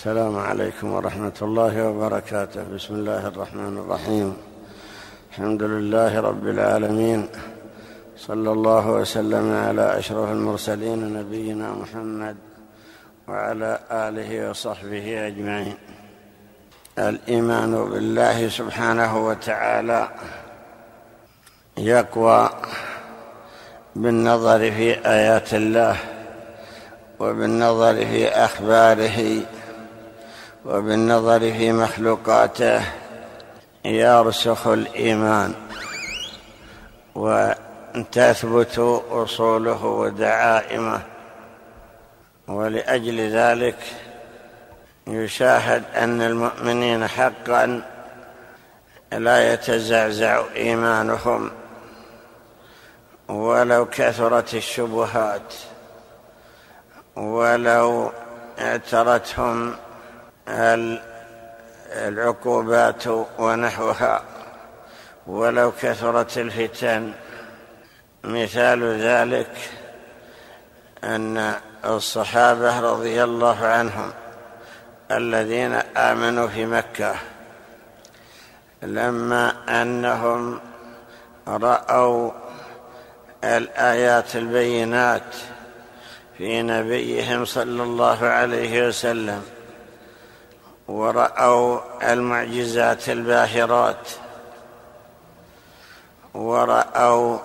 السلام عليكم ورحمة الله وبركاته. بسم الله الرحمن الرحيم. الحمد لله رب العالمين. صلى الله وسلم على أشرف المرسلين نبينا محمد وعلى آله وصحبه أجمعين. الإيمان بالله سبحانه وتعالى يقوى بالنظر في آيات الله وبالنظر في أخباره وبالنظر في مخلوقاته يرسخ الإيمان وتثبت أصوله ودعائمه ولأجل ذلك يشاهد أن المؤمنين حقا لا يتزعزع إيمانهم ولو كثرت الشبهات ولو اعترتهم العقوبات ونحوها ولو كثرت الفتن. مثال ذلك أن الصحابة رضي الله عنهم الذين آمنوا في مكة لما أنهم رأوا الآيات البينات في نبيهم صلى الله عليه وسلم ورأوا المعجزات الباهرات ورأوا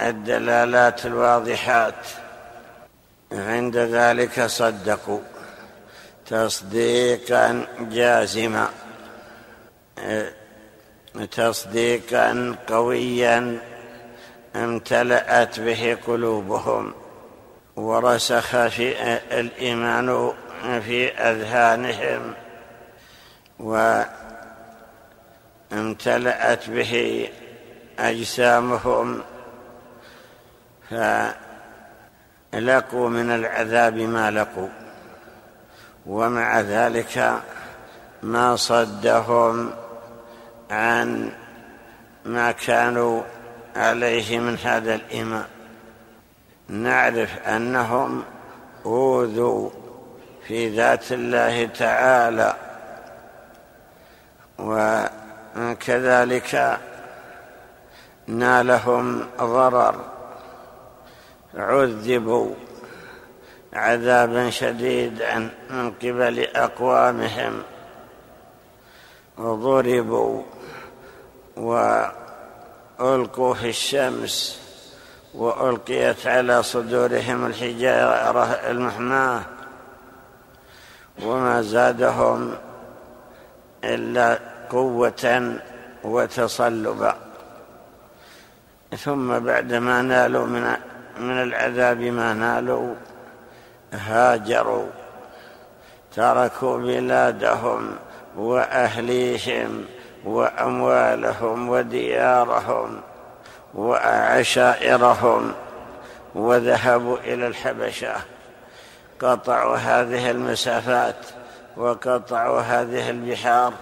الدلالات الواضحات. عند ذلك صدقوا تصديقا جازما تصديقا قويا امتلأت به قلوبهم ورسخ في الإيمان في أذهانهم. وامتلأت به أجسامهم فلقوا من العذاب ما لقوا ومع ذلك ما صدهم عن ما كانوا عليه من هذا الإيمان. نعرف أنهم أوذوا في ذات الله تعالى وكذلك نالهم ضرر. عذبوا عذابا شديدا من قبل أقوامهم. وضربوا وألقوا في الشمس وألقيت على صدورهم الحجارة المحماة. وما زادهم إلا قوة وتصلبا ثم بعدما نالوا من من العذاب ما نالوا هاجروا تركوا بلادهم وأهليهم وأموالهم وديارهم وعشائرهم وذهبوا إلى الحبشة. قطعوا هذه المسافات وقطعوا هذه البحار.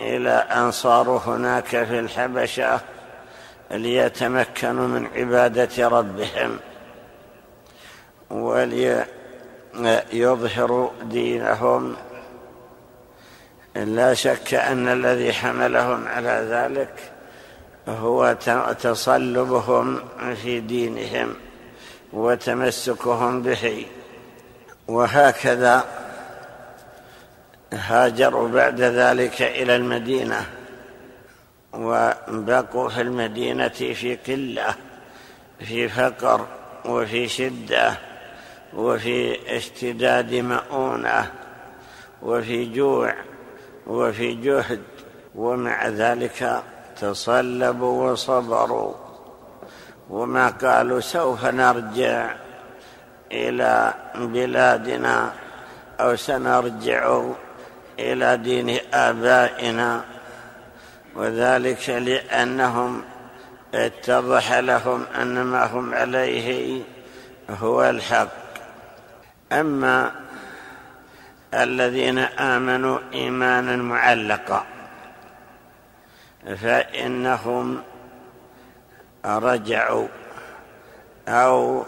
إلى أن صاروا هناك في الحبشة ليتمكنوا من عبادة ربهم وليظهروا دينهم. لا شك أن الذي حملهم على ذلك هو تصلبهم في دينهم وتمسكهم به. وهكذا هاجروا بعد ذلك إلى المدينة وبقوا في المدينة في قلة في فقر وفي شدة وفي اشتداد مؤونة وفي جوع وفي جهد ومع ذلك تصلبوا وصبروا. وما قالوا سوف نرجع إلى بلادنا أو سنرجع إلى دين آبائنا وذلك لأنهم اتضح لهم أن ما هم عليه هو الحق. أما الذين آمنوا ايمانا معلقا فإنهم رجعوا أو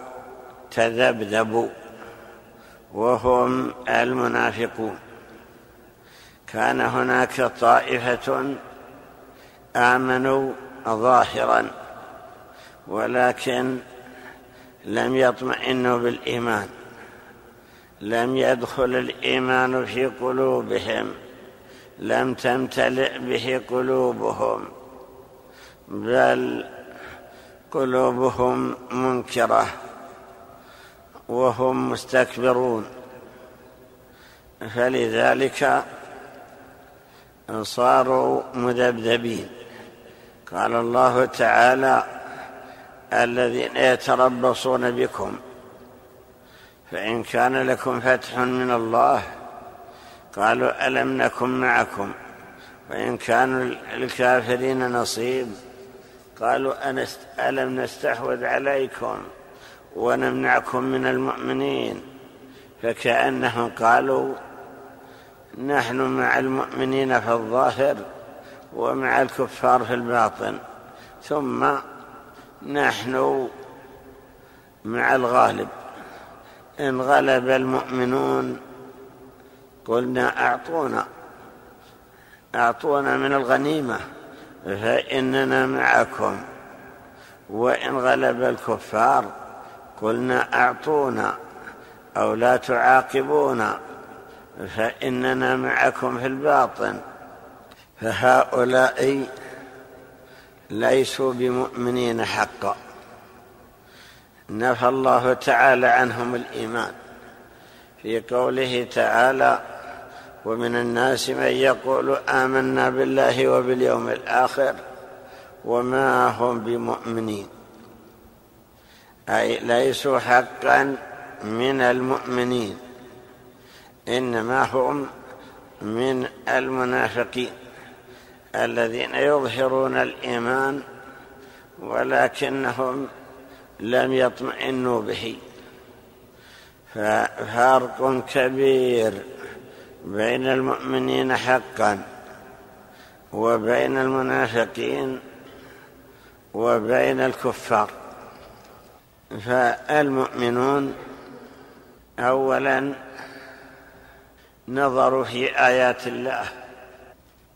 تذبذبوا وهم المنافقون. كان هناك طائفة آمنوا ظاهرا ولكن لم يطمئنوا بالإيمان. لم يدخل الإيمان في قلوبهم لم تمتلئ به قلوبهم بل قلوبهم منكرة وهم مستكبرون. فلذلك صاروا مذبذبين. قال الله تعالى الذين يتربصون بكم فإن كان لكم فتح من الله قالوا ألم نكن معكم؟ وإن كانوا الكافرين نصيب قالوا ألم نستحوذ عليكم ونمنعكم من المؤمنين؟ فكأنهم قالوا نحن مع المؤمنين في الظاهر ومع الكفار في الباطن ثم نحن مع الغالب. إن غلب المؤمنون قلنا أعطونا أعطونا من الغنيمة فإننا معكم. وإن غلب الكفار قلنا أعطونا أو لا تعاقبونا. فإننا معكم في الباطن. فهؤلاء ليسوا بمؤمنين حقا. نفى الله تعالى عنهم الإيمان. في قوله تعالى ومن الناس من يقول آمنا بالله وباليوم الآخر وما هم بمؤمنين. أي ليسوا حقا من المؤمنين. إنما هم من المنافقين الذين يظهرون الإيمان ولكنهم لم يطمئنوا به. ففرق كبير بين المؤمنين حقا وبين المنافقين وبين الكفار. فالمؤمنون اولا نظروا في آيات الله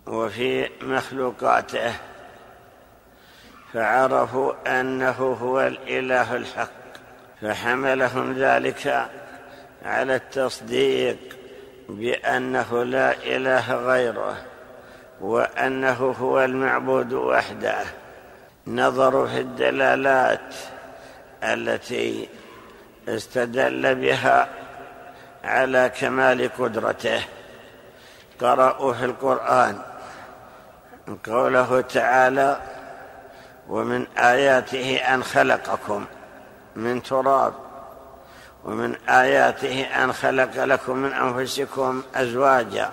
وفي مخلوقاته فعرفوا أنه هو الإله الحق فحملهم ذلك على التصديق بأنه لا إله غيره وأنه هو المعبود وحده. نظروا في الدلالات التي استدل بها على كمال قدرته. قرأوا في القرآن. قوله تعالى ومن آياته أن خلقكم من تراب ومن آياته أن خلق لكم من أنفسكم أزواجا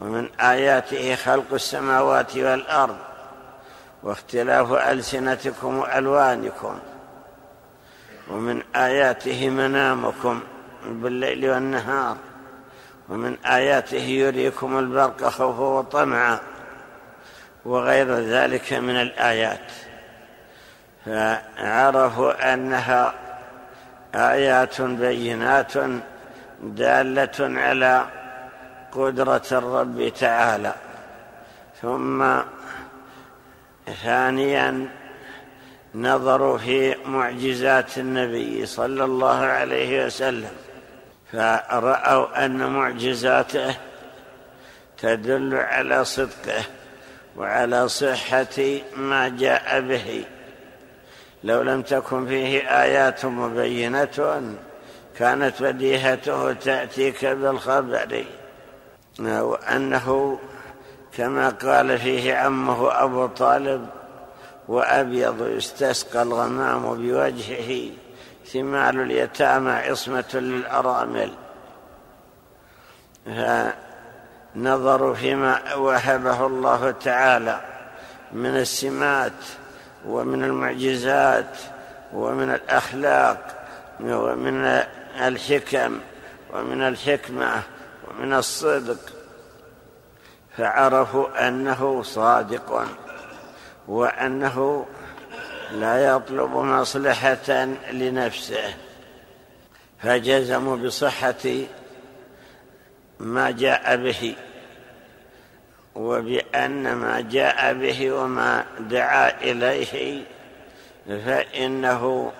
ومن آياته خلق السماوات والأرض واختلاف ألسنتكم وألوانكم ومن آياته منامكم بالليل والنهار ومن آياته يريكم البرق خوفا وطمعا وغير ذلك من الآيات. فعرفوا أنها آيات بينات دالة على قدرة الرب تعالى. ثم ثانيا نظروا في معجزات النبي صلى الله عليه وسلم. فرأوا أن معجزاته تدل على صدقه وعلى صحة ما جاء به لو لم تكن فيه آيات مبينة كانت بديهته تأتيك بالخبر وأنه كما قال فيه عمه أبو طالب وأبيض يستسقى الغمام بوجهه ثمال اليتامى عصمة للأرامل. فنظروا فيما وهبه الله تعالى من السمات ومن المعجزات ومن الأخلاق ومن الحكم ومن الحكمة ومن الصدق. فعرفوا أنه صادق وأنه لا يطلب مصلحة لنفسه فجزموا بصحة ما جاء به وبأن ما جاء به وما دعا إليه فإنه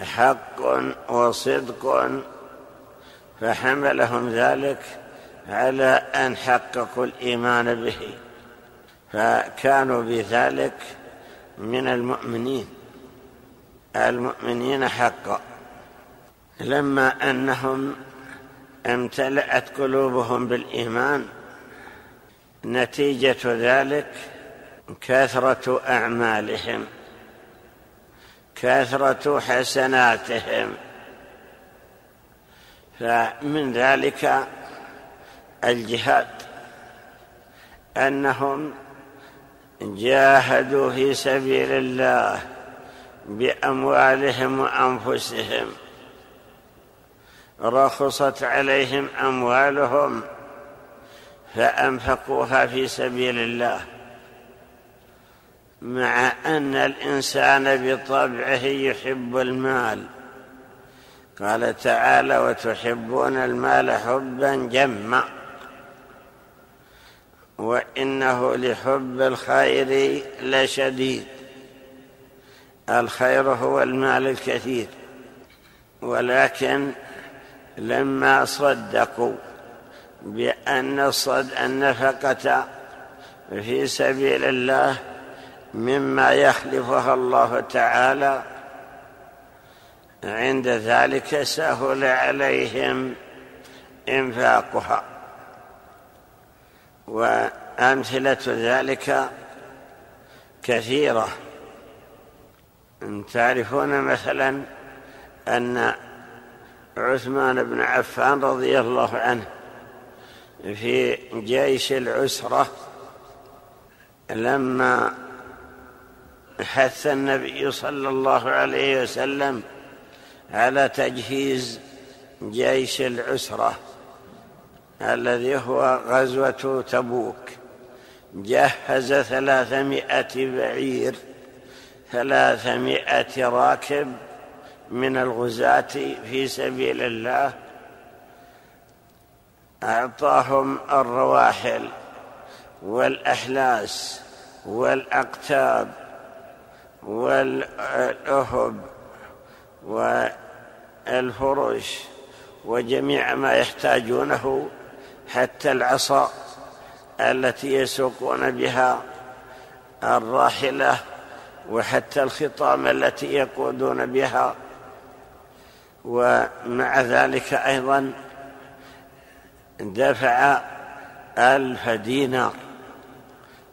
حق وصدق فحملهم ذلك على أن حققوا الإيمان به فكانوا بذلك من المؤمنين. المؤمنين حقا لما أنهم امتلأت قلوبهم بالإيمان نتيجة ذلك كثرة أعمالهم كثرة حسناتهم. فمن ذلك الجهاد أنهم جاهدوا في سبيل الله بأموالهم وأنفسهم. رخصت عليهم أموالهم فأنفقوها في سبيل الله. مع أن الإنسان بطبعه يحب المال. قال تعالى وتحبون المال حبا جما. وإنه لحب الخير لشديد. الخير هو المال الكثير. ولكن لما صدقوا بأن الصد النفقة في سبيل الله مما يخلفها الله تعالى عند ذلك سهل عليهم إنفاقها. وأمثلة ذلك كثيرة. تعرفون مثلا أن عثمان بن عفان رضي الله عنه في جيش العسرة لما حث النبي صلى الله عليه وسلم على تجهيز جيش العسرة. الذي هو غزوة تبوك. جهز ثلاثمائة بعير ثلاثمائة راكب من الغزاة في سبيل الله. أعطاهم الرواحل والأحلاس والأقتاب والأهب والفرش وجميع ما يحتاجونه. حتى العصا التي يسوقون بها الراحلة وحتى الخطام التي يقودون بها. ومع ذلك أيضا دفع ألف دينار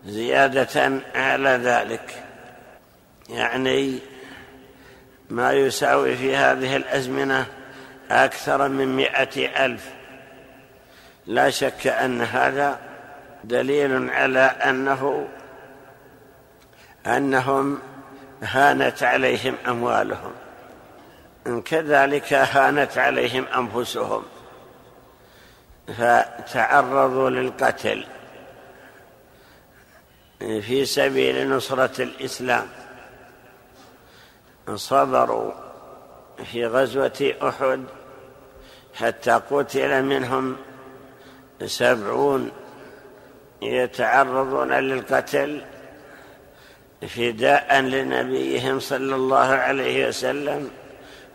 زيادة على ذلك. يعني ما يساوي في هذه الأزمنة أكثر من مائه ألف. لا شك أن هذا دليل على أنه أنهم هانت عليهم أموالهم. كذلك هانت عليهم أنفسهم. فتعرضوا للقتل. في سبيل نصرة الإسلام. صبروا في غزوة أحد حتى قتل منهم سبعون يتعرضون للقتل فداء لنبيهم صلى الله عليه وسلم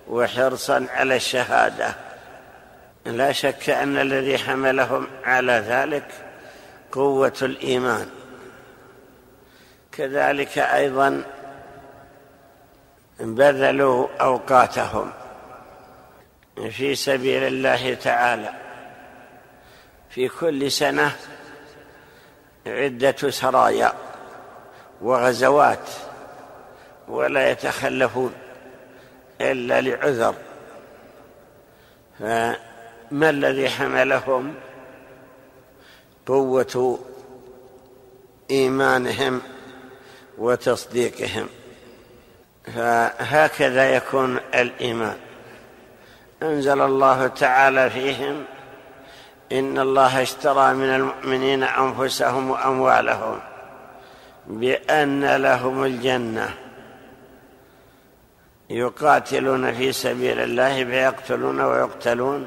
وحرصا على الشهادة. لا شك أن الذي حملهم على ذلك قوة الإيمان. كذلك أيضا بذلوا أوقاتهم في سبيل الله تعالى. في كل سنة عدة سرايا وغزوات ولا يتخلفون إلا لعذر. فما الذي حملهم قوة إيمانهم وتصديقهم؟ فهكذا يكون الإيمان. أنزل الله تعالى فيهم إن الله اشترى من المؤمنين أنفسهم وأموالهم بأن لهم الجنة. يقاتلون في سبيل الله فيقتلون ويقتلون.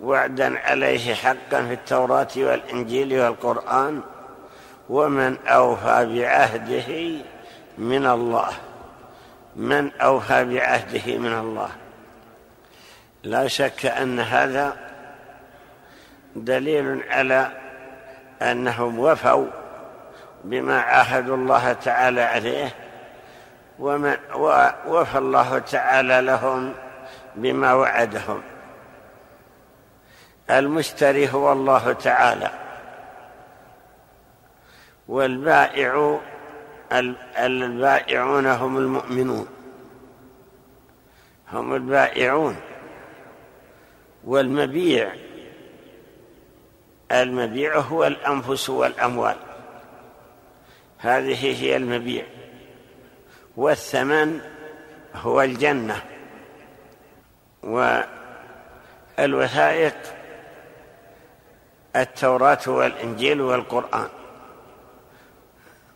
وعدا عليه حقا في التوراة والإنجيل والقرآن. ومن أوفى بعهده من الله. من أوفى بعهده من الله. لا شك أن هذا دليل على أنهم وفوا بما عاهدوا الله تعالى عليه ومن وفى الله تعالى لهم بما وعدهم. المشتري هو الله تعالى. والبائع البائعون هم المؤمنون. هم البائعون. والمبيع المبيع هو الأنفس والأموال. هذه هي المبيع. والثمن هو الجنة. والوثائق التوراة والإنجيل والقرآن.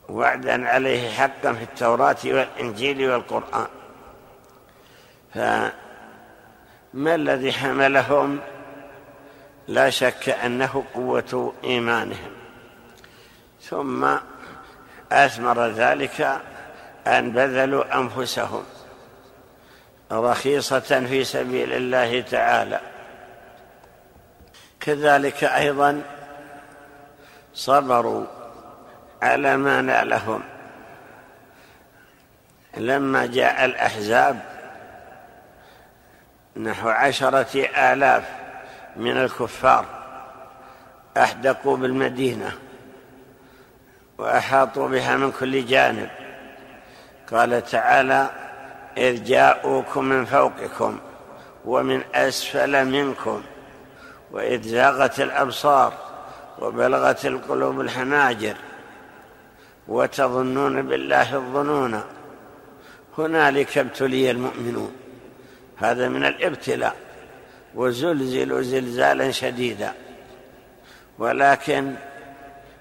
وعدا عليه حقا في التوراة والإنجيل والقرآن. فما الذي حملهم لا شك أنه قوة إيمانهم. ثم أثمر ذلك أن بذلوا أنفسهم رخيصة في سبيل الله تعالى. كذلك أيضا صبروا على ما نالهم. لما جاء الأحزاب نحو عشرة آلاف من الكفار أحدقوا بالمدينة وأحاطوا بها من كل جانب. قال تعالى إذ جاءوكم من فوقكم ومن أسفل منكم وإذ زاغت الأبصار وبلغت القلوب الحناجر وتظنون بالله الظنون هنالك ابتلي المؤمنون. هذا من الابتلاء. وزلزلوا زلزالا شديدا ولكن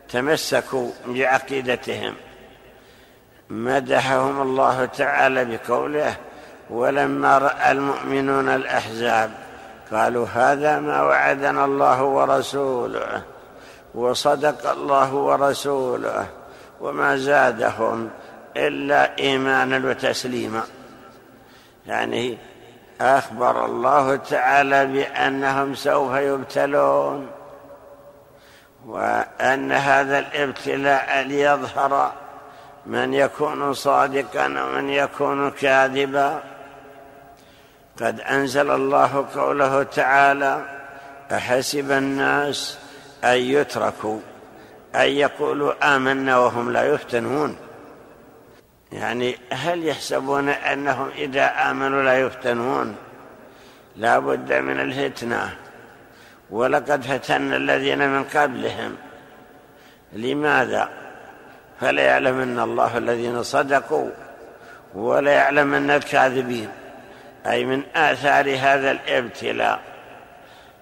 تمسكوا بعقيدتهم. مدحهم الله تعالى بقوله ولما رأى المؤمنون الأحزاب قالوا هذا ما وعدنا الله ورسوله وصدق الله ورسوله وما زادهم إلا إيمانا وتسليما. يعني أخبر الله تعالى بأنهم سوف يبتلون وأن هذا الابتلاء ليظهر من يكون صادقا ومن يكون كاذبا. قد أنزل الله قوله تعالى أحسب الناس أن يتركوا أن يقولوا آمنا وهم لا يفتنون. يعني هل يحسبون أنهم إذا آمنوا لا يفتنون؟ لا بد من الفتنة. ولقد فتنا الذين من قبلهم. لماذا؟ فليعلمن الله الذين صدقوا وليعلمن الكاذبين. أي من آثار هذا الابتلاء.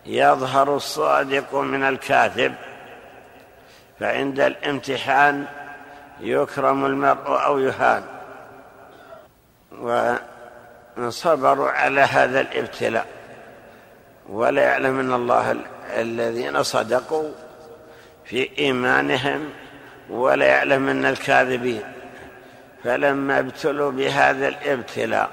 يظهر الصادق من الكاذب. فعند الامتحان يكرم المرء أو يهان. وصبروا على هذا الابتلاء. وليعلمن الله الذين صدقوا في إيمانهم وليعلمن الكاذبين. فلما ابتلوا بهذا الابتلاء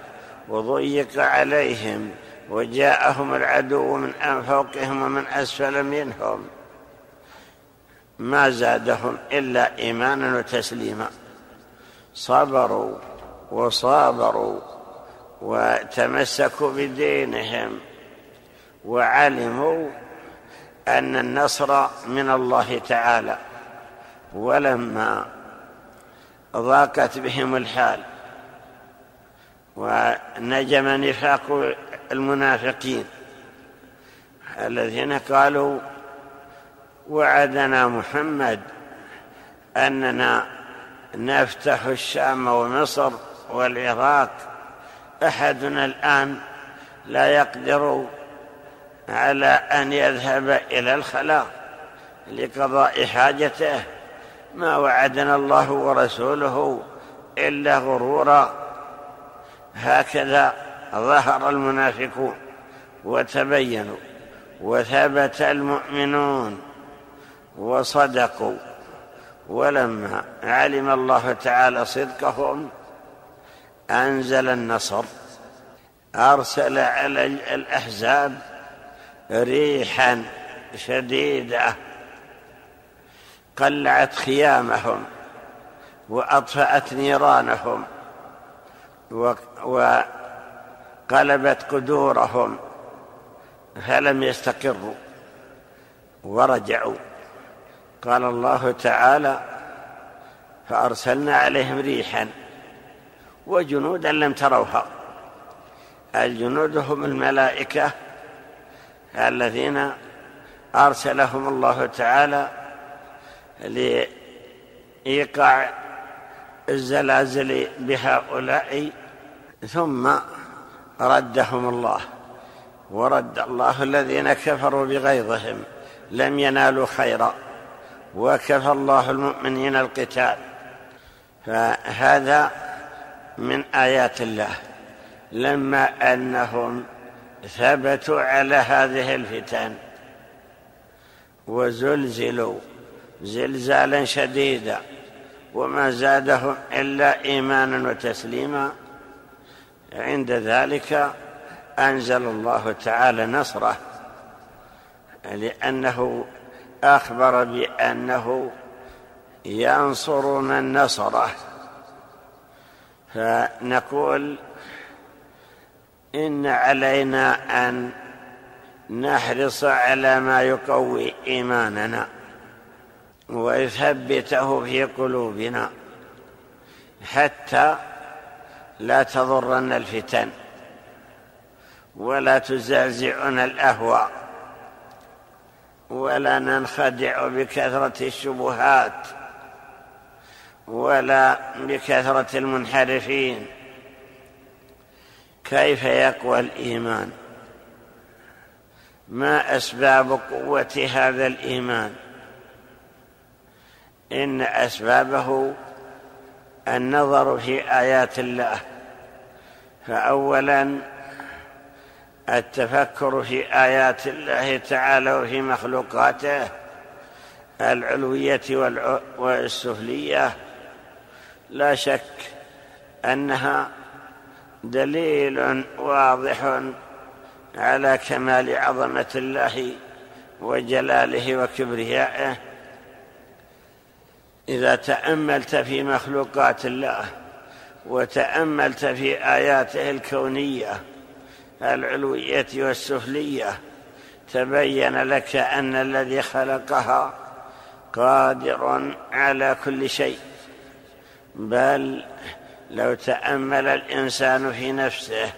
وضيق عليهم وجاءهم العدو من فوقهم ومن أسفل منهم ما زادهم إلا إيمانا وتسليما. صبروا وصابروا وتمسكوا بدينهم وعلموا أن النصر من الله تعالى. ولما ضاقت بهم الحال ونجم نفاق المنافقين الذين قالوا وعدنا محمد أننا نفتح الشام ومصر والعراق. أحدنا الآن لا يقدر على أن يذهب إلى الخلاء لقضاء حاجته. ما وعدنا الله ورسوله إلا غرورا. هكذا ظهر المنافقون وتبينوا وثبت المؤمنون وصدقوا ولما علم الله تعالى صدقهم. أنزل النصر أرسل على الأحزاب ريحا شديدة قلعت خيامهم وأطفأت نيرانهم وقلبت قدورهم فلم يستقروا ورجعوا. قال الله تعالى فأرسلنا عليهم ريحا وجنودا لم تروها. الجنود هم الملائكة الذين أرسلهم الله تعالى لإيقاع الزلازل بهؤلاء ثم ردهم الله ورد الله الذين كفروا بغيظهم لم ينالوا خيرا. وكفى الله المؤمنين القتال. فهذا من آيات الله. لما أنهم ثبتوا على هذه الفتن وزلزلوا زلزالا شديدا وما زادهم إلا ايمانا وتسليما عند ذلك أنزل الله تعالى نصره لأنه أخبر بأنه ينصر من نصره. فنقول إن علينا أن نحرص على ما يقوي إيماننا ويثبته في قلوبنا حتى لا تضرنا الفتن ولا تزعزعنا الأهواء. ولا ننخدع بكثرة الشبهات ولا بكثرة المنحرفين. كيف يقوى الإيمان؟ ما أسباب قوة هذا الإيمان؟ إن أسبابه النظر في آيات الله. فاولا التفكر في آيات الله تعالى وفي مخلوقاته العلوية والسفلية. لا شك أنها دليل واضح على كمال عظمة الله وجلاله وكبريائه. إذا تأملت في مخلوقات الله وتأملت في آياته الكونية العلوية والسفلية. تبين لك أن الذي خلقها قادر على كل شيء. بل لو تأمل الإنسان في نفسه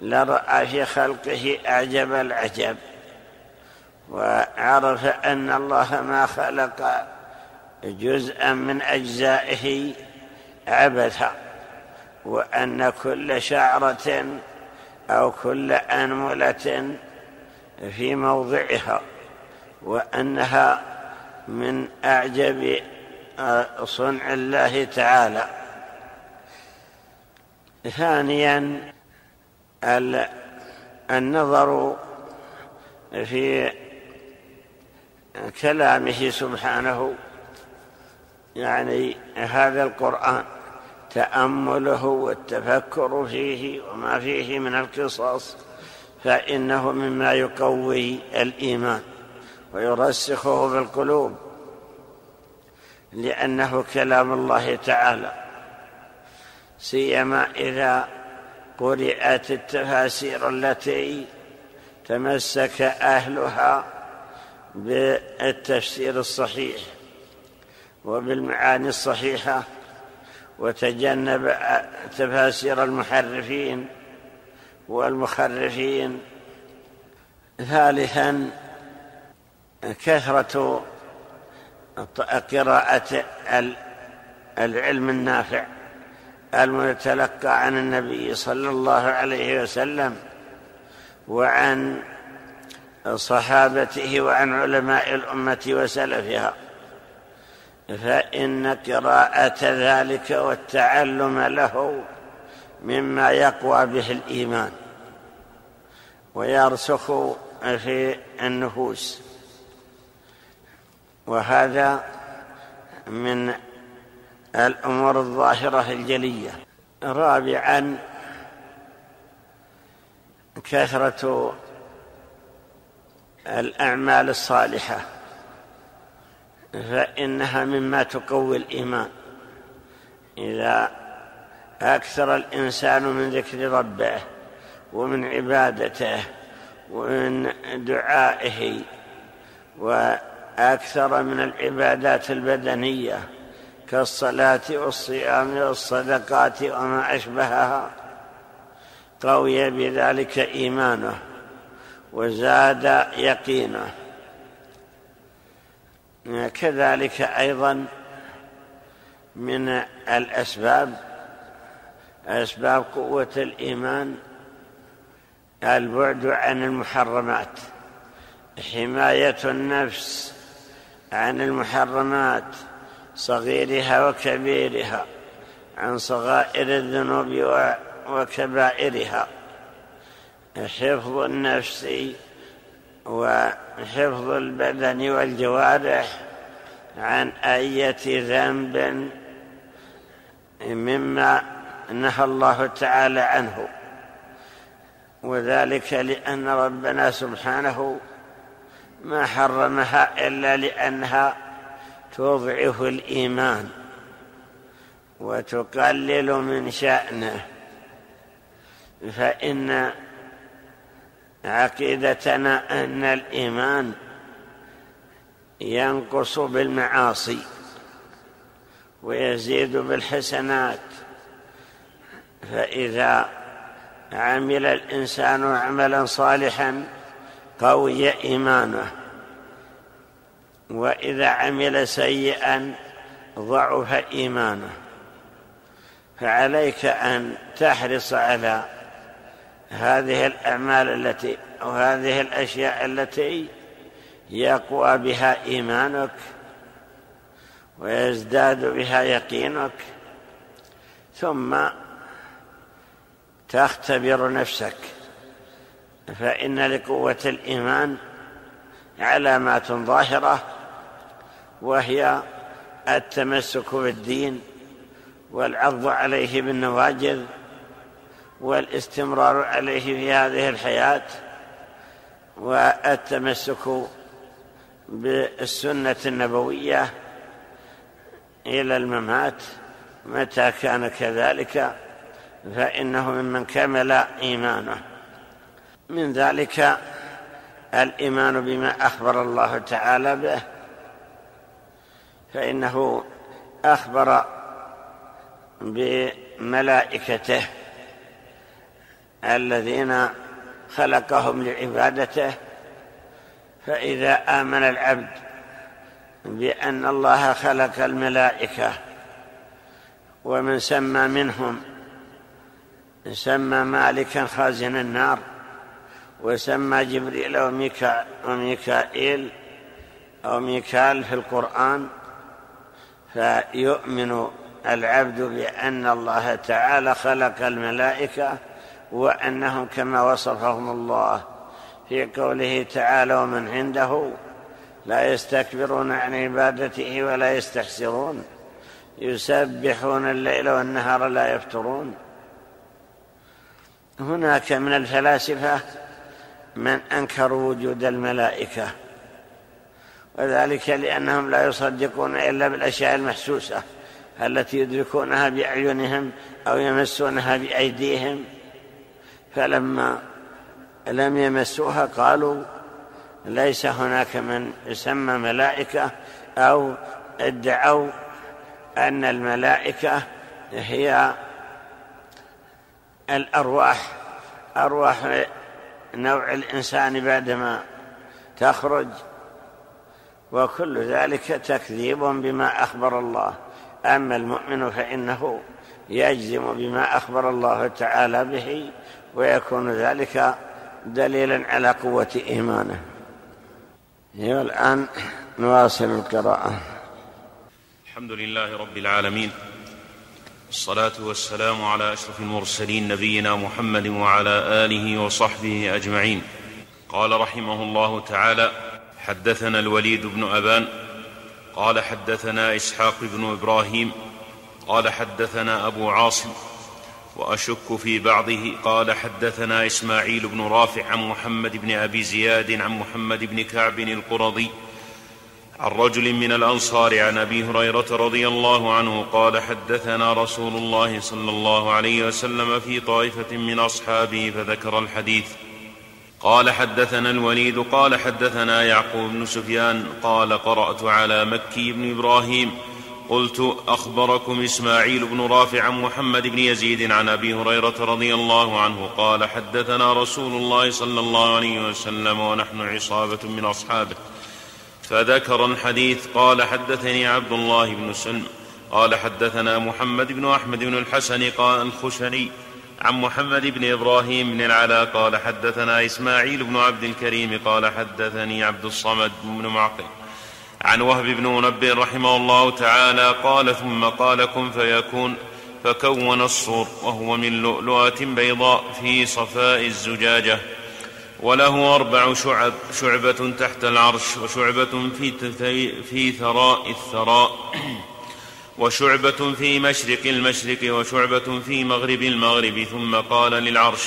لرأى في خلقه أعجب العجب وعرف أن الله ما خلق جزءا من أجزائه عبثا وأن كل شعرة أو كل أنملة في موضعها وأنها من أعجب صنع الله تعالى. ثانيا النظر في كلامه سبحانه يعني هذا القرآن. تأمله والتفكر فيه وما فيه من القصص فإنه مما يقوي الإيمان ويرسخه في القلوب لأنه كلام الله تعالى. سيما إذا قرئت التفاسير التي تمسك أهلها بالتفسير الصحيح وبالمعاني الصحيحة وتجنب تفاسير المحرفين والمخرفين ثالثا كثرة قراءة العلم النافع المتلقى عن النبي صلى الله عليه وسلم وعن صحابته وعن علماء الأمة وسلفها. فإن قراءة ذلك والتعلم له مما يقوى به الإيمان ويرسخ في النفوس. وهذا من الأمور الظاهرة الجلية. رابعا كثرة الأعمال الصالحة. فإنها مما تقوي الإيمان. إذا أكثر الإنسان من ذكر ربه ومن عبادته ومن دعائه وأكثر من العبادات البدنية كالصلاة والصيام والصدقات وما أشبهها قوي بذلك إيمانه وزاد يقينه. كذلك أيضا من الأسباب أسباب قوة الإيمان البعد عن المحرمات حماية النفس عن المحرمات صغيرها وكبيرها عن صغائر الذنوب وكبائرها حفظ النفس وحفظ البدن والجوارح عن أية ذنب مما نهى الله تعالى عنه. وذلك لأن ربنا سبحانه ما حرمها إلا لأنها تضعف الإيمان وتقلل من شأنه. فإن عقيدتنا أن الإيمان ينقص بالمعاصي ويزيد بالحسنات. فإذا عمل الإنسان عملا صالحا قوي إيمانه وإذا عمل سيئا ضعف إيمانه. فعليك أن تحرص على هذه الأعمال التي أو هذه الأشياء التي يقوى بها إيمانك ويزداد بها يقينك ثم تختبر نفسك. فإن لقوة الإيمان علامات ظاهرة وهي التمسك بالدين والعض عليه بالنواجذ والاستمرار عليه في هذه الحياة والتمسك بالسنة النبوية إلى الممات. متى كان كذلك؟ فإنه ممن كمل إيمانه. من ذلك الإيمان بما أخبر الله تعالى به. فإنه أخبر بملائكته. الذين خلقهم لعبادته فإذا آمن العبد بأن الله خلق الملائكة ومن سمى منهم سمى مالكا خازن النار وسمى جبريل وميكا وميكائيل أو ميكال في القرآن فيؤمن العبد بأن الله تعالى خلق الملائكة وأنهم كما وصفهم الله في قوله تعالى ومن عنده لا يستكبرون عن عبادته ولا يستحسرون يسبحون الليل والنهار لا يفترون. هناك من الفلاسفة من أنكروا وجود الملائكة وذلك لأنهم لا يصدقون إلا بالأشياء المحسوسة التي يدركونها بأعينهم أو يمسونها بأيديهم. فلما لم يمسوها قالوا ليس هناك من يسمى ملائكة أو ادعوا أن الملائكة هي الأرواح. أرواح نوع الإنسان بعدما تخرج. وكل ذلك تكذيب بما أخبر الله. أما المؤمن فإنه يجزم بما أخبر الله تعالى به ويكون ذلك دليلا على قوة إيمانه. والان نواصل القراءة. الحمد لله رب العالمين. الصلاة والسلام على أشرف المرسلين نبينا محمد وعلى آله وصحبه أجمعين. قال رحمه الله تعالى حدثنا الوليد بن أبان قال حدثنا إسحاق بن إبراهيم قال حدثنا أبو عاصم وأشك في بعضه. قال حدثنا إسماعيل بن رافع عن محمد بن أبي زياد عن محمد بن كعب القرظي عن رجل من الأنصار عن أبي هريرة رضي الله عنه قال حدثنا رسول الله صلى الله عليه وسلم في طائفة من أصحابه فذكر الحديث. قال حدثنا الوليد قال حدثنا يعقوب بن سفيان قال قرأت على مكي بن إبراهيم. قلت أخبركم إسماعيل بن رافع عن محمد بن يزيد عن أبي هريرة رضي الله عنه قال حدثنا رسول الله صلى الله عليه وسلم ونحن عصابة من أصحابه. فذكر الحديث قال حدثني عبد الله بن سلم قال حدثنا محمد بن أحمد بن الحسن قال الخشني عن محمد بن إبراهيم بن العلاء قال حدثنا إسماعيل بن عبد الكريم قال حدثني عبد الصمد بن معقل. عن وهب بن منبه رحمه الله تعالى قال ثم قال كن فيكون فكون الصور وهو من لؤلؤة بيضاء في صفاء الزجاجة وله أربع شعب شعبة تحت العرش وشعبة في, في ثراء الثراء وشعبة في مشرق المشرق وشعبة في مغرب المغرب ثم قال للعرش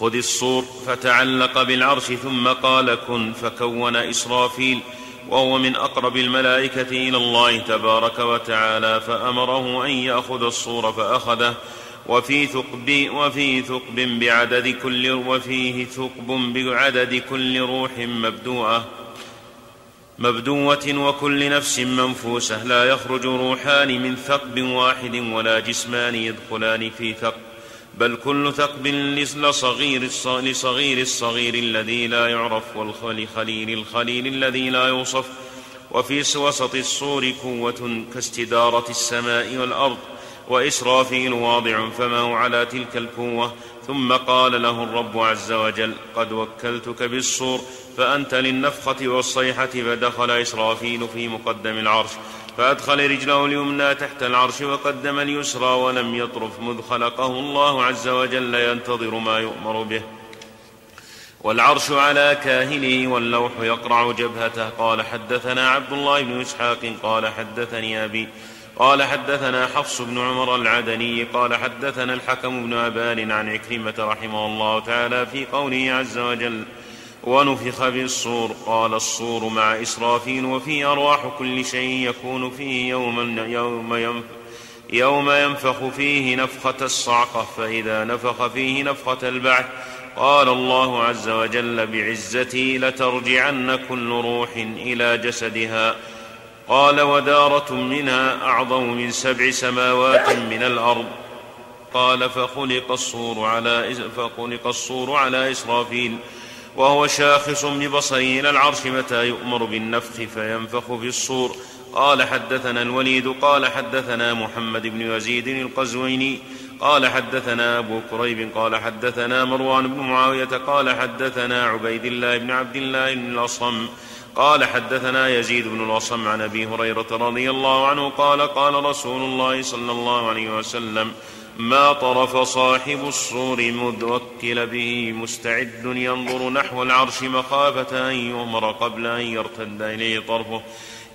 خذ الصور فتعلق بالعرش ثم قال كن فكون إسرافيل وهو من أقرب الملائكة إلى الله تبارك وتعالى فأمره أن يأخذ الصور فأخذه وفي ثقب وفي ثقب بعدد كل وفيه ثقب بعدد كل روح مبدوءة مبدوة وكل نفس منفوسة لا يخرج روحان من ثقب واحد ولا جسمان يدخلان في ثقب. بل كل ثقب لصغير لصغير الصغير الذي لا يعرف ولخليل الخليل الذي لا يوصف. وفي وسط الصور قوة كاستدارة السماء والأرض. وإسرافيل واضع فمه على تلك القوة. ثم قال له الرب عز وجل قد وكلتك بالصور فأنت للنفخة والصيحة. فدخل إسرافيل في مقدم العرش. فأدخل رجله اليمنى تحت العرش وقدم اليسرى ولم يطرف مذ خلقه الله عز وجل ينتظر ما يؤمر به. والعرش على كاهله واللوح يقرع جبهته. قال حدثنا عبد الله بن إسحاق قال حدثني أبي قال حدثنا حفص بن عمر العدني قال حدثنا الحكم بن أبان عن عكرمة رحمه الله تعالى في قوله عز وجل ونفخ بالصور قال الصور مع إسرافيل وفي أرواح كل شيء يكون فيه يوم يوم ينفخ يوم ينفخ فيه نفخة الصعقة فإذا نفخ فيه نفخة البعث قال الله عز وجل بعزتي لترجعن كل روح إلى جسدها. قال ودارة منها أعظم من سبع سماوات من الأرض. قال فخلق الصور على فخلق الصور على إسرافيل. وهو شاخص ببصره إلى العرش متى يؤمر بالنفخ فينفخ في الصور. قال حدثنا الوليد قال حدثنا محمد بن يزيد القزويني قال حدثنا أبو كريب قال حدثنا مروان بن معاوية قال حدثنا عبيد الله بن عبد الله بن الأصم قال حدثنا يزيد بن الأصم عن أبي هريرة رضي الله عنه قال قال رسول الله صلى الله عليه وسلم ما طرف صاحب الصور مذ وكل به مستعد ينظر نحو العرش مخافة أن يؤمر قبل أن يرتد إليه طرفه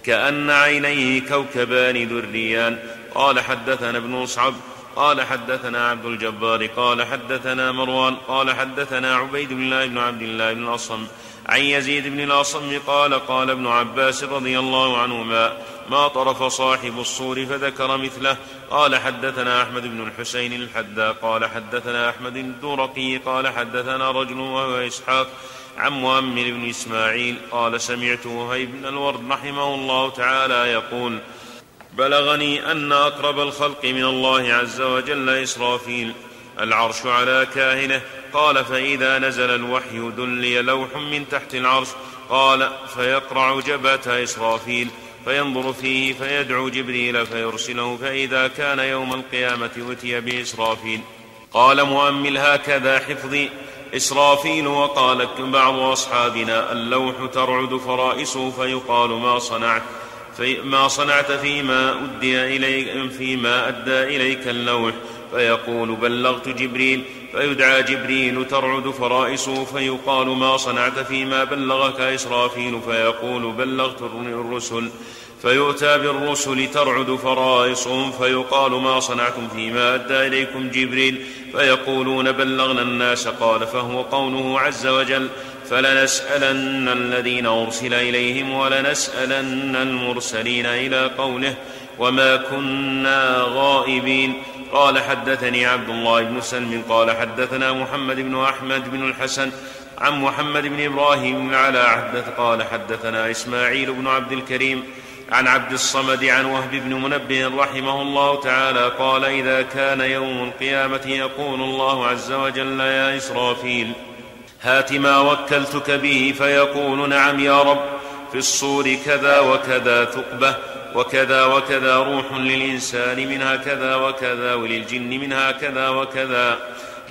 كأن عينيه كوكبان دريان. قال حدثنا ابن مصعب قال حدثنا عبد الجبار قال حدثنا مروان قال حدثنا عبيد الله بن عبد الله بن الأصم. عن يزيد بن الأصم قال قال ابن عباس رضي الله عنهما ما طرف صاحب الصور فذكر مثله قال حدثنا أحمد بن الحسين الحدا قال حدثنا أحمد الدرقي قال حدثنا رجل وهو إسحاق عن مؤمن بن إسماعيل قال سمعت وهيب بن الورد رحمه الله تعالى يقول بلغني أن أقرب الخلق من الله عز وجل إسرافيل العرش على كاهنه قال فإذا نزل الوحي دلي لوح من تحت العرش قال فيقرع جبهة إسرافيل. فينظر فيه فيدعو جبريل فيرسله فإذا كان يوم القيامة أتي بإسرافيل. قال مؤمل هكذا حفظي. إسرافيل وقال بعض أصحابنا اللوح ترعد فرائسه فيقال ما صنعت ما صنعت فيما أدي إليك فيما أدى إليك اللوح. فيقول بلغت جبريل فيدعى جبريل ترعد فرائصه فيقال ما صنعت فيما بلغك إسرافيل فيقول بلغت الرسل فيؤتى بالرسل ترعد فرائصهم فيقال ما صنعتم فيما أدى إليكم جبريل فيقولون بلغنا الناس قال فهو قوله عز وجل فلنسألن الذين أرسل إليهم ولنسألن المرسلين إلى قوله وما كنا غائبين. قال حدثني عبد الله بن سلم قال حدثنا محمد بن أحمد بن الحسن عن محمد بن إبراهيم على حدث قال حدثنا إسماعيل بن عبد الكريم عن عبد الصمد عن وهب بن منبه رحمه الله تعالى قال إذا كان يوم القيامة يقول الله عز وجل يا إسرافيل هات ما وكلتك به فيقول نعم يا رب في الصور كذا وكذا ثقبه وكذا وكذا روح للإنسان منها كذا وكذا وللجن منها كذا وكذا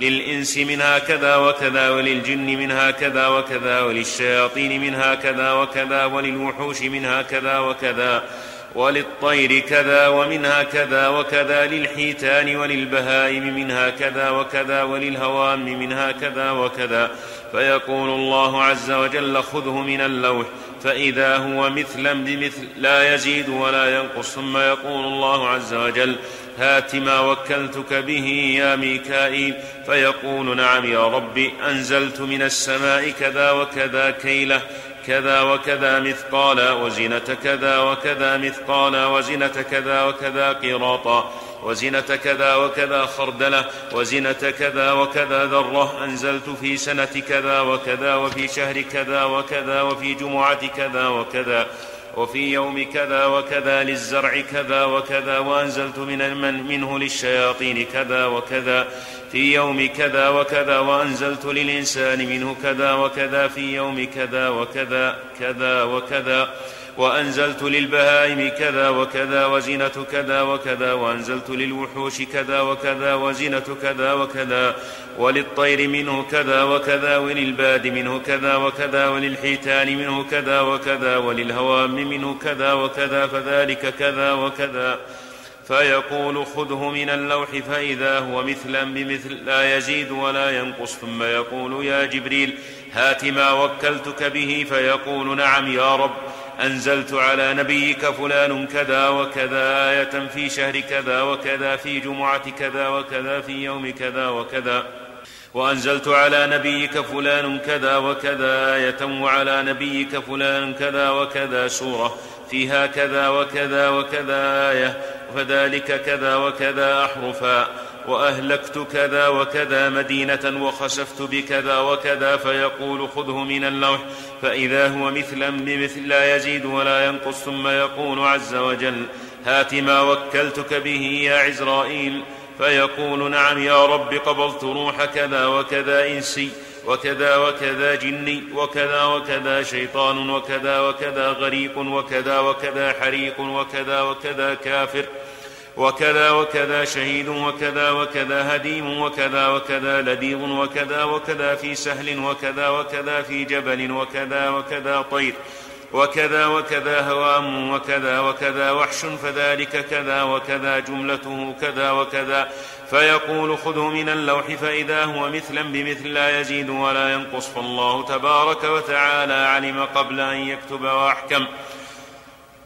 للإنس منها كذا وكذا وللجن منها كذا وكذا وللشياطين منها كذا وكذا وللوحوش منها كذا وكذا وللطير كذا ومنها كذا وكذا للحيتان وللبهائم منها كذا وكذا وللهوام منها كذا وكذا فيقول الله عز وجل خذه من اللوح فإذا هو مثلا بمثل لا يزيد ولا ينقص ثم يقول الله عز وجل هات ما وكلتك به يا ميكائيل. فيقول نعم يا رب أنزلت من السماء كذا وكذا كيلة كذا وكذا مثقالا وزنة كذا وكذا مثقالا وزنة كذا وكذا قراطا. وزنة كذا وكذا خردلة وزنة كذا وكذا ذرة أنزلت في سنة كذا وكذا وفي شهر كذا وكذا وفي جمعة كذا وكذا وفي يوم كذا وكذا للزرع كذا وكذا وأنزلت من من منه للشياطين كذا وكذا. في يوم كذا وكذا وأنزلت للإنسان منه كذا وكذا في يوم كذا وكذا كذا وكذا وأنزلت للبهائم كذا وكذا وزنة كذا وكذا وأنزلت للوحوش كذا وكذا وزنة كذا وكذا وللطير منه كذا وكذا وللباد منه كذا وكذا وللحيتان منه كذا وكذا وللهوام منه كذا وكذا فذلك كذا وكذا فيقول خذه من اللوح فإذا هو مثلا بمثل لا يزيد ولا ينقص ثم يقول يا جبريل هات ما وكلتك به فيقول نعم يا رب أنزلت على نبيك فلان كذا وكذا آية في شهر كذا وكذا في جمعة كذا وكذا في يوم كذا وكذا وأنزلت على نبيك فلان كذا وكذا آية وعلى نبيك فلان كذا وكذا سورة. فيها كذا وكذا وكذا آية فذلك كذا وكذا أحرفا وأهلكت كذا وكذا مدينة وخسفت بكذا وكذا فيقول خذه من اللوح فإذا هو مثلا بمثل لا يزيد ولا ينقص ثم يقول عز وجل هات ما وكلتك به يا عزرائيل فيقول نعم يا رب قبضت روح كذا وكذا إنسي وكذا وكذا جني وكذا وكذا شيطان وكذا وكذا غريق وكذا وكذا حريق وكذا وكذا كافر وكذا وكذا شهيد وكذا وكذا هديم وكذا وكذا لديغ وكذا وكذا في سهل وكذا وكذا في جبل وكذا وكذا طير وكذا وكذا هوام وكذا وكذا وحش فذلك كذا وكذا جملته كذا وكذا فيقول خذه من اللوح فإذا هو مثلا بمثل لا يزيد ولا ينقص. فالله تبارك وتعالى علم قبل أن يكتب وأحكم.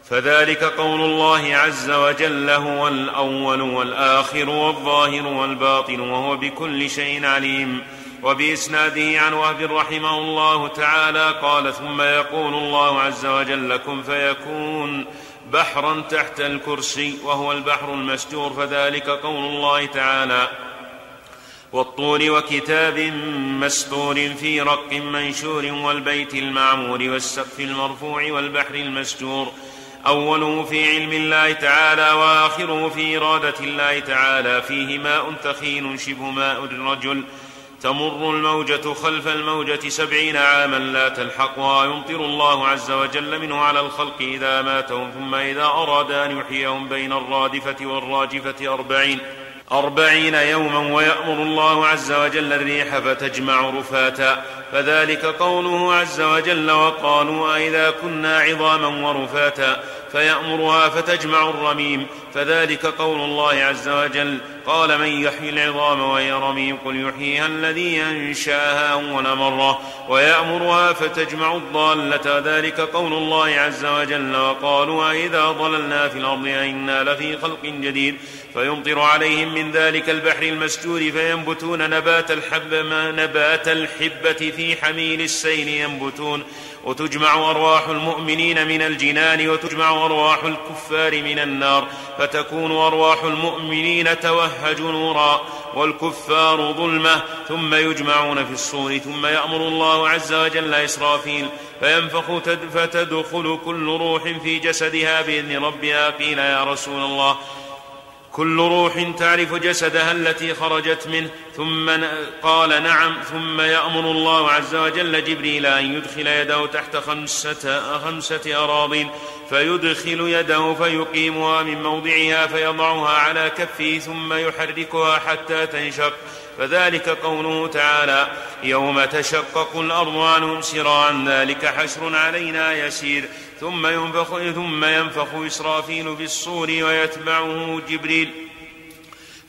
فذلك قول الله عز وجل هو الأول والآخر والظاهر والباطن وهو بكل شيء عليم. وبإسناده عن وهب رحمه الله تعالى قال ثم يقول الله عز وجل كن فيكون بحرا تحت الكرسي وهو البحر المسجور فذلك قول الله تعالى والطور وكتاب مسطور في رق منشور والبيت المعمور والسقف المرفوع والبحر المسجور. أوله في علم الله تعالى وآخره في إرادة الله تعالى فيه ماء ثخين شبه ماء الرجل. تمر الموجة خلف الموجة سبعين عاما لا تلحقها يمطر الله عز وجل منه على الخلق إذا ماتهم ثم إذا أراد أن يحييهم بين الرادفة والراجفة أربعين. أربعين يوما ويأمر الله عز وجل الريح فتجمع رفاتا فذلك قوله عز وجل وقالوا أئذا كنا عظاما ورفاتا فيأمرها فتجمع الرميم فذلك قول الله عز وجل قال من يحيي العظام وهي رميم قل يحييها الذي أنشأها أول مرة ويأمرها فتجمع الضالة ذلك قول الله عز وجل وقالوا أئذا ضللنا في الأرض أئنا لفي خلق جديد فيمطر عليهم من ذلك البحر المسجور فينبتون نبات الحب نبات الحبة في حميل السيل ينبتون. وتجمع أرواح المؤمنين من الجنان وتجمع أرواح الكفار من النار. فتكون أرواح المؤمنين توهج نورا والكفار ظلمة. ثم يجمعون في الصور. ثم يأمر الله عز وجل إسرافيل. فينفخ فتدخل كل روح في جسدها بإذن ربها. قيل يا رسول الله. كل روح تعرف جسدها التي خرجت منه. ثم قال نعم ثم يأمر الله عز وجل جبريل أن يدخل يده تحت خمسة, خمسة أراضين فيدخل يده فيقيمها من موضعها فيضعها على كفه ثم يحركها حتى تنشق. فذلك قوله تعالى يوم تشقق الأرض عنهم سراعا ذلك حشر علينا يسير. ثم ينفخ ثم ينفخ إسرافيل بالصور ويتبعه جبريل.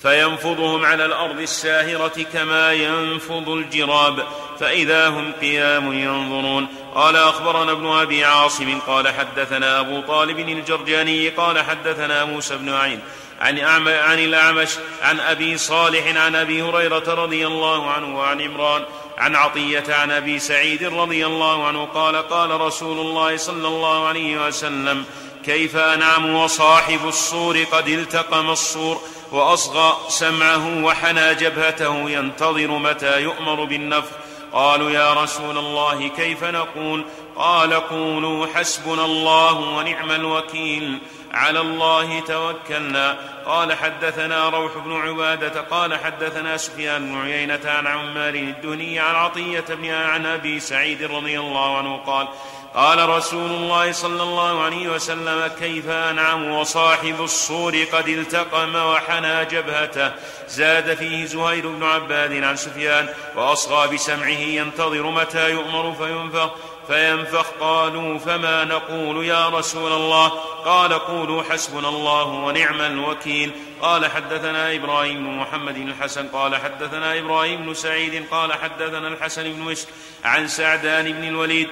فينفضهم على الأرض الساهرة كما ينفض الجراب. فإذا هم قيام ينظرون. قال أخبرنا ابن أبي عاصم قال حدثنا أبو طالب الجرجاني قال حدثنا موسى بن عين. عن, عن الأعمش عن أبي صالح عن أبي هريرة رضي الله عنه وعن عمران. عن عطية عن أبي سعيد رضي الله عنه قال قال رسول الله صلى الله عليه وسلم كيف أنعم وصاحب الصور قد التقم الصور وأصغى سمعه وحنى جبهته ينتظر متى يؤمر بالنفخ قالوا يا رسول الله كيف نقول قال قولوا حسبنا الله ونعم الوكيل على الله توكلنا. قال حدثنا روح بن عبادة قال حدثنا سفيان بن عيينة عن عمار الدهني عن عطية بن عن أبي سعيد رضي الله عنه قال قال رسول الله صلى الله عليه وسلم كيف أنعم وصاحب الصور قد التقم وحنى جبهته؟ زاد فيه زهير بن عباد عن سفيان وأصغى بسمعه ينتظر متى يؤمر فينفخ. فينفخ قالوا فما نقول يا رسول الله؟ قال قولوا حسبنا الله ونعم الوكيل. قال حدثنا إبراهيم بن محمد الحسن قال حدثنا إبراهيم بن سعيد قال حدثنا الحسن بن مسك عن سعدان بن الوليد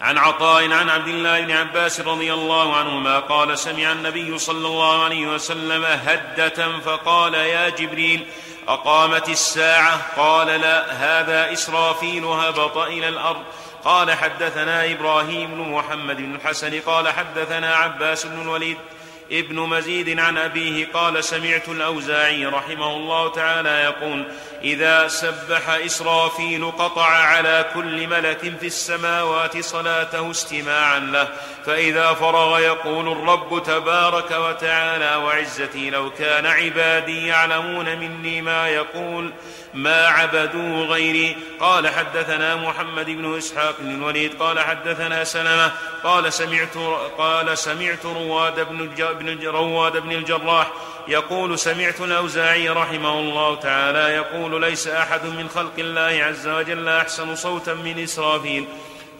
عن عطاء عن عبد الله بن عباس رضي الله عنهما قال سمع النبي صلى الله عليه وسلم هدة فقال يا جبريل أقامت الساعة قال لا هذا إسرافيل هبط إلى الأرض. قال حدثنا إبراهيم بن محمد بن الحسن قال حدثنا عباس بن الوليد ابن مزيد عن أبيه قال سمعت الأوزاعي رحمه الله تعالى يقول إذا سبح إسرافيل قطع على كل ملك في السماوات صلاته استماعا له فإذا فرغ يقول الرب تبارك وتعالى وعزتي لو كان عبادي يعلمون مني ما يقول ما عبدوا غيري. قال حدثنا محمد بن إسحاق بن الوليد قال حدثنا سلمة قال سمعت قال سمعت رواد بن رواد بن الجراح يقول سمعت الأوزاعي رحمه الله تعالى يقول ليس أحد من خلق الله عز وجل أحسن صوتا من إسرافيل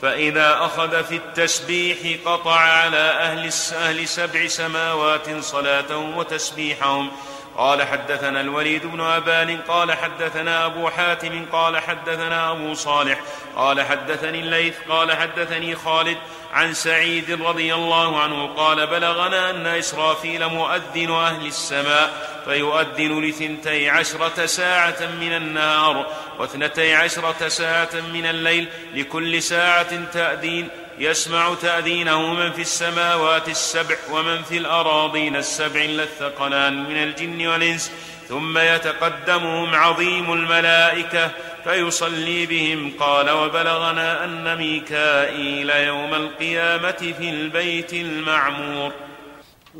فإذا أخذ في التسبيح قطع على أهل أهل سبع سماوات صلاتهم وتسبيحهم. قال حدثنا الوليد بن أبان قال حدثنا أبو حاتم قال حدثنا أبو صالح قال حدثني الليث قال حدثني خالد عن سعيد رضي الله عنه قال بلغنا أن إسرافيل مؤذن أهل السماء فيؤذن لثنتي عشرة ساعة من النهار واثنتي عشرة ساعة من الليل لكل ساعة تأذين يسمع تأذينه من في السماوات السبع ومن في الأراضين السبع إلا الثقلان من الجن والإنس ثم يتقدمهم عظيم الملائكة فيصلي بهم. قال وبلغنا أن ميكائيل يوم القيامة في البيت المعمور.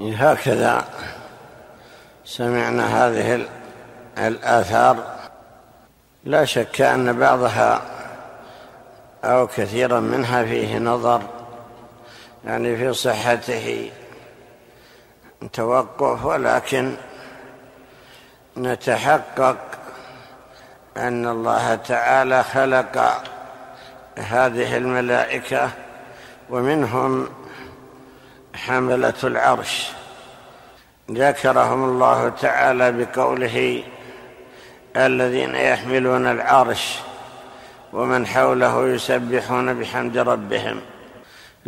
هكذا سمعنا هذه الآثار. لا شك أن بعضها أو كثيرا منها فيه نظر يعني في صحته توقف ولكن نتحقق أن الله تعالى خلق هذه الملائكة ومنهم حملة العرش. ذكرهم الله تعالى بقوله الذين يحملون العرش ومن حوله يسبحون بحمد ربهم.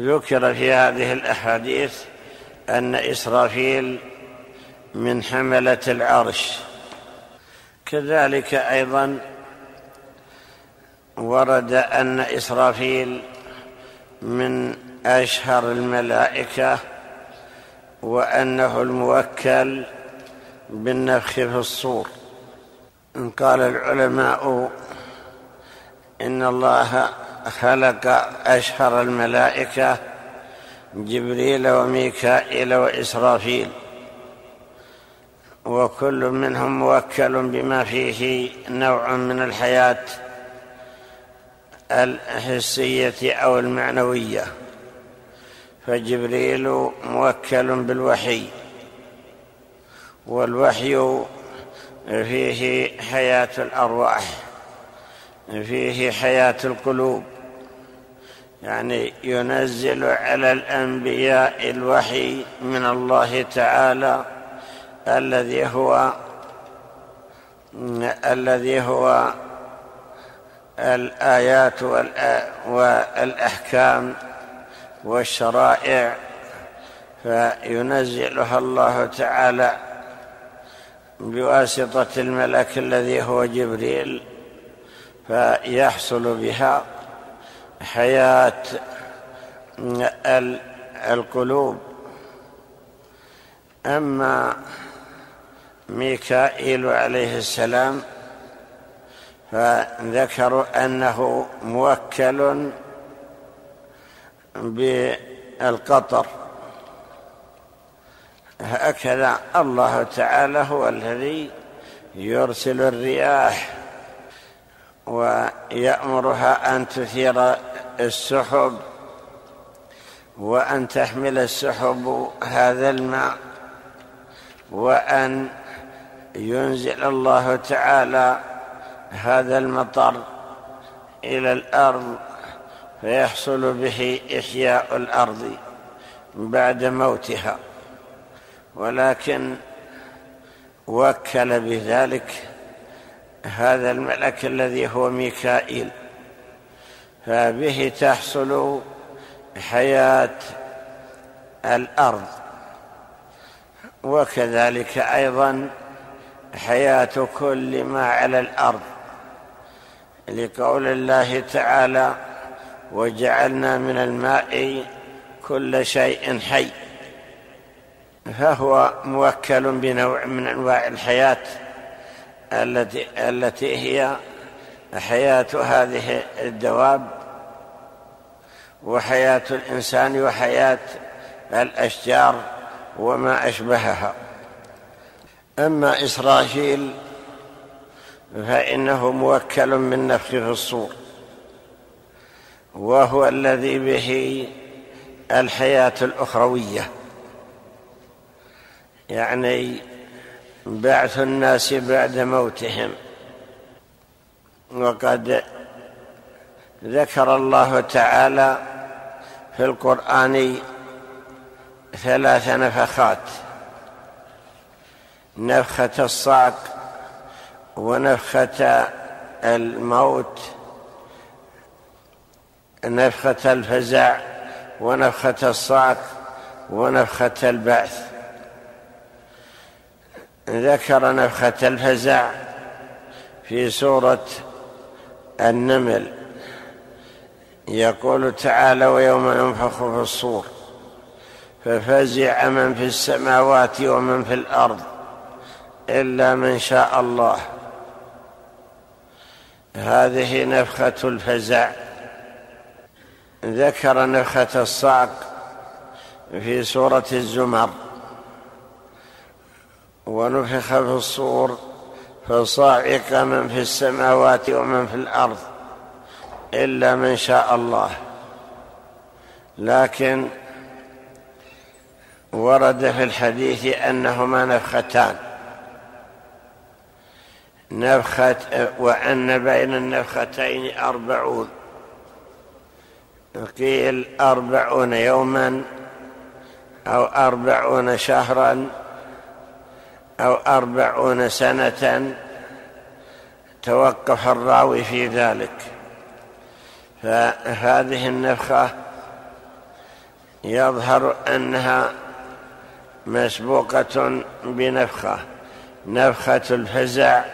ذكر في هذه الأحاديث أن إسرافيل من حملة العرش. كذلك أيضا ورد أن إسرافيل من أشهر الملائكة وأنه الموكل بالنفخ في الصور. قال العلماء إن الله خلق أشهر الملائكة جبريل وميكائيل وإسرافيل وكل منهم موكل بما فيه نوع من الحياة الحسية أو المعنوية. فجبريل موكل بالوحي والوحي فيه حياة الأرواح. فيه حياة القلوب يعني ينزل على الأنبياء الوحي من الله تعالى الذي هو الذي هو الآيات والأحكام والشرائع فينزلها الله تعالى بواسطة الملك الذي هو جبريل. فيحصل بها حياة القلوب. أما ميكائيل عليه السلام فذكروا أنه موكل بالقطر. هكذا الله تعالى هو الذي يرسل الرياح. ويأمرها أن تثير السحب وأن تحمل السحب هذا الماء وأن ينزل الله تعالى هذا المطر إلى الأرض فيحصل به إحياء الأرض بعد موتها. ولكن وكل بذلك هذا الملك الذي هو ميكائيل. فبه تحصل حياة الأرض. وكذلك أيضا حياة كل ما على الأرض. لقول الله تعالى وجعلنا من الماء كل شيء حي فهو موكل بنوع من أنواع الحياة. التي التي هي حياة هذه الدواب وحياة الإنسان وحياة الأشجار وما أشبهها. أما إسرائيل فإنه موكل من نفخ في الصور وهو الذي به الحياة الأخروية. يعني بعث الناس بعد موتهم. وقد ذكر الله تعالى في القرآن ثلاث نفخات نفخة الصعق ونفخة الموت نفخة الفزع ونفخة الصعق ونفخة البعث. ذكر نفخة الفزع في سورة النمل. يقول تعالى ويوم ينفخ في الصور ففزع من في السماوات ومن في الأرض إلا من شاء الله. هذه نفخة الفزع. ذكر نفخة الصعق في سورة الزمر. ونفخ في الصور فصاعق من في السماوات ومن في الأرض الا من شاء الله. لكن ورد في الحديث انهما نفختان. نفخة وأن بين النفختين أربعون. قيل أربعون يوما أو أربعون شهرا أو أربعون سنة توقف الراوي في ذلك. فهذه النفخة يظهر أنها مسبوقة بنفخة نفخة الفزع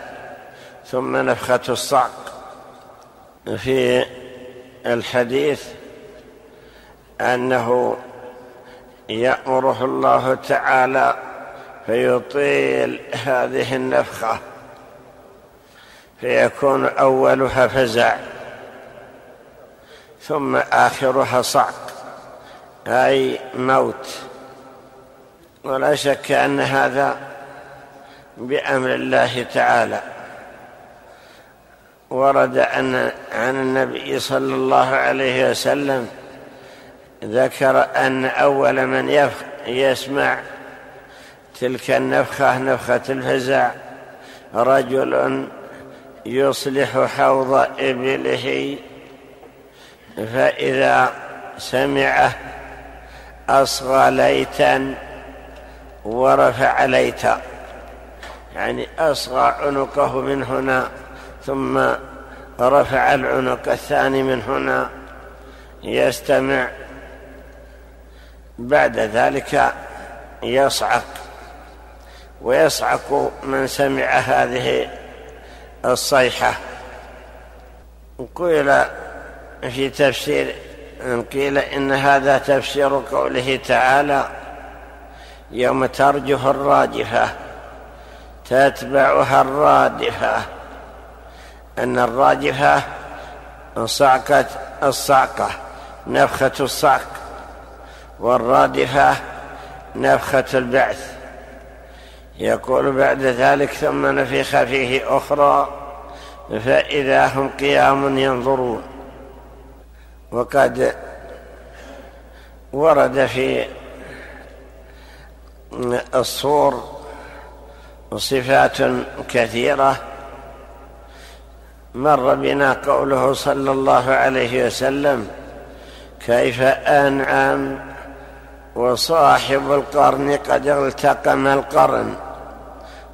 ثم نفخة الصعق. في الحديث أنه يأمره الله تعالى فيطيل هذه النفخة فيكون أولها فزع ثم آخرها صعق أي موت. ولا شك أن هذا بأمر الله تعالى. ورد أن عن النبي صلى الله عليه وسلم ذكر أن أول من يسمع تلك النفخة نفخة الفزع. رجل يصلح حوض إبله. فإذا سمعه أصغى ليتا ورفع ليتا. يعني أصغى عنقه من هنا ثم رفع العنق الثاني من هنا. يستمع. بعد ذلك يصعق. ويصعق من سمع هذه الصيحة. قيل في تفسير قيل إن هذا تفسير قوله تعالى يوم ترجف الراجفة تتبعها الرادفة. أن الراجفة صعقة الصعقة نفخة الصعق والرادفة نفخة البعث. يقول بعد ذلك ثم نفخ فيه أخرى فإذا هم قيام ينظرون. وقد ورد في الصور صفات كثيرة. مر بنا قوله صلى الله عليه وسلم كيف أنعم وصاحب القرن قد التقم القرن؟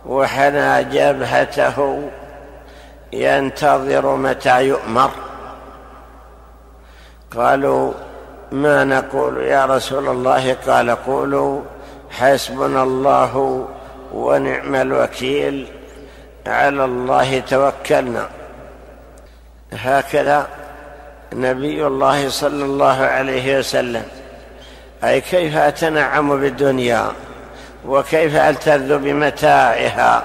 وحنى جبهته ينتظر متى يؤمر. قالوا ما نقول يا رسول الله؟ قال قولوا حسبنا الله ونعم الوكيل على الله توكلنا. هكذا نبي الله صلى الله عليه وسلم. أي كيف أتنعم بالدنيا؟ وكيف ألتذ بمتاعها؟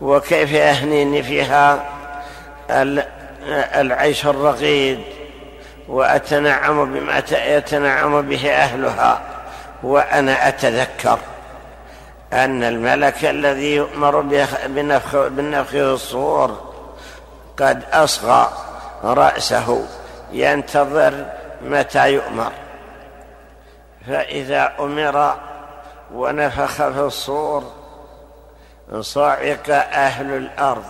وكيف أهنيني فيها العيش الرغيد؟ وأتنعم بما يتنعم به أهلها. وأنا أتذكر أن الملك الذي يؤمر بالنفخ في الصور قد أصغى رأسه ينتظر متى يؤمر. فإذا أمر ونفخ في الصور صعق أهل الأرض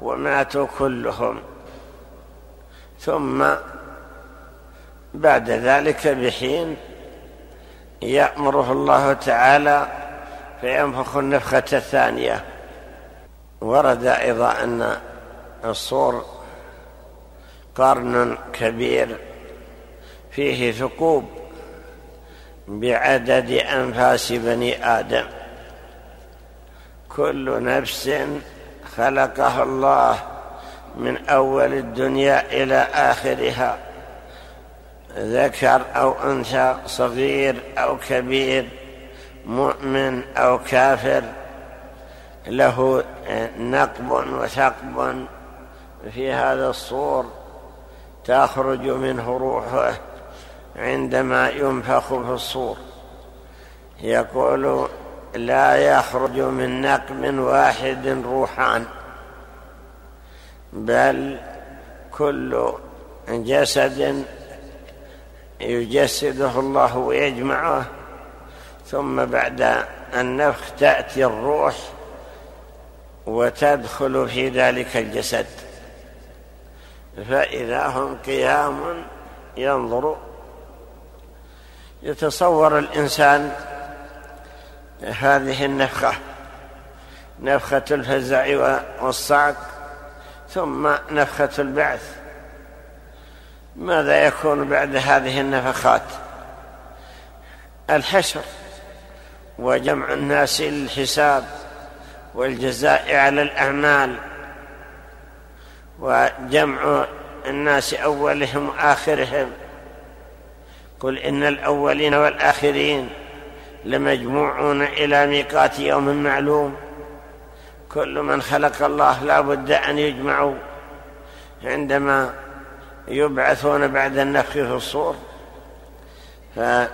وماتوا كلهم. ثم بعد ذلك بحين يأمره الله تعالى فينفخ النفخة الثانية. ورد أيضا أن الصور قرن كبير فيه ثقوب بعدد أنفاس بني آدم. كل نفس خلقها الله من أول الدنيا إلى آخرها. ذكر أو أنثى صغير أو كبير مؤمن أو كافر له نقب وثقب في هذا الصور تخرج منه روحه. عندما ينفخ في الصور. يقول لا يخرج من نقب واحد روحان بل كل جسد يجسده الله ويجمعه ثم بعد النفخ تأتي الروح وتدخل في ذلك الجسد. فإذا هم قيام ينظر يتصور الإنسان هذه النفخة نفخة الفزع والصعق ثم نفخة البعث. ماذا يكون بعد هذه النفخات؟ الحشر وجمع الناس للحساب والجزاء على الأعمال وجمع الناس أولهم وآخرهم. قل إن الأولين والآخرين لمجموعون إلى ميقات يوم معلوم. كل من خلق الله لا بد أن يجمعوا عندما يبعثون بعد النفخ في الصور. فمن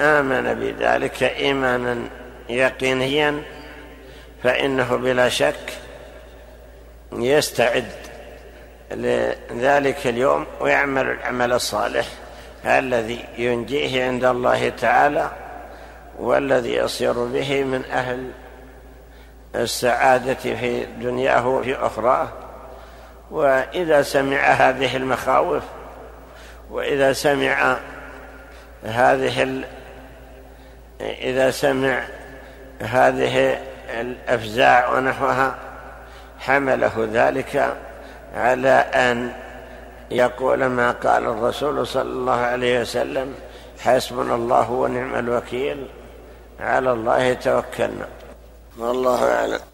آمن بذلك إيمانا يقينيا فإنه بلا شك يستعد لذلك اليوم ويعمل العمل الصالح الذي ينجيه عند الله تعالى والذي يصير به من أهل السعادة في دنياه وفي أخراه. وإذا سمع هذه المخاوف وإذا سمع هذه ال... إذا سمع هذه الأفزاع ونحوها حمله ذلك على أن يقول ما قال الرسول صلى الله عليه وسلم حسبنا الله ونعم الوكيل. على الله توكلنا. والله أعلم.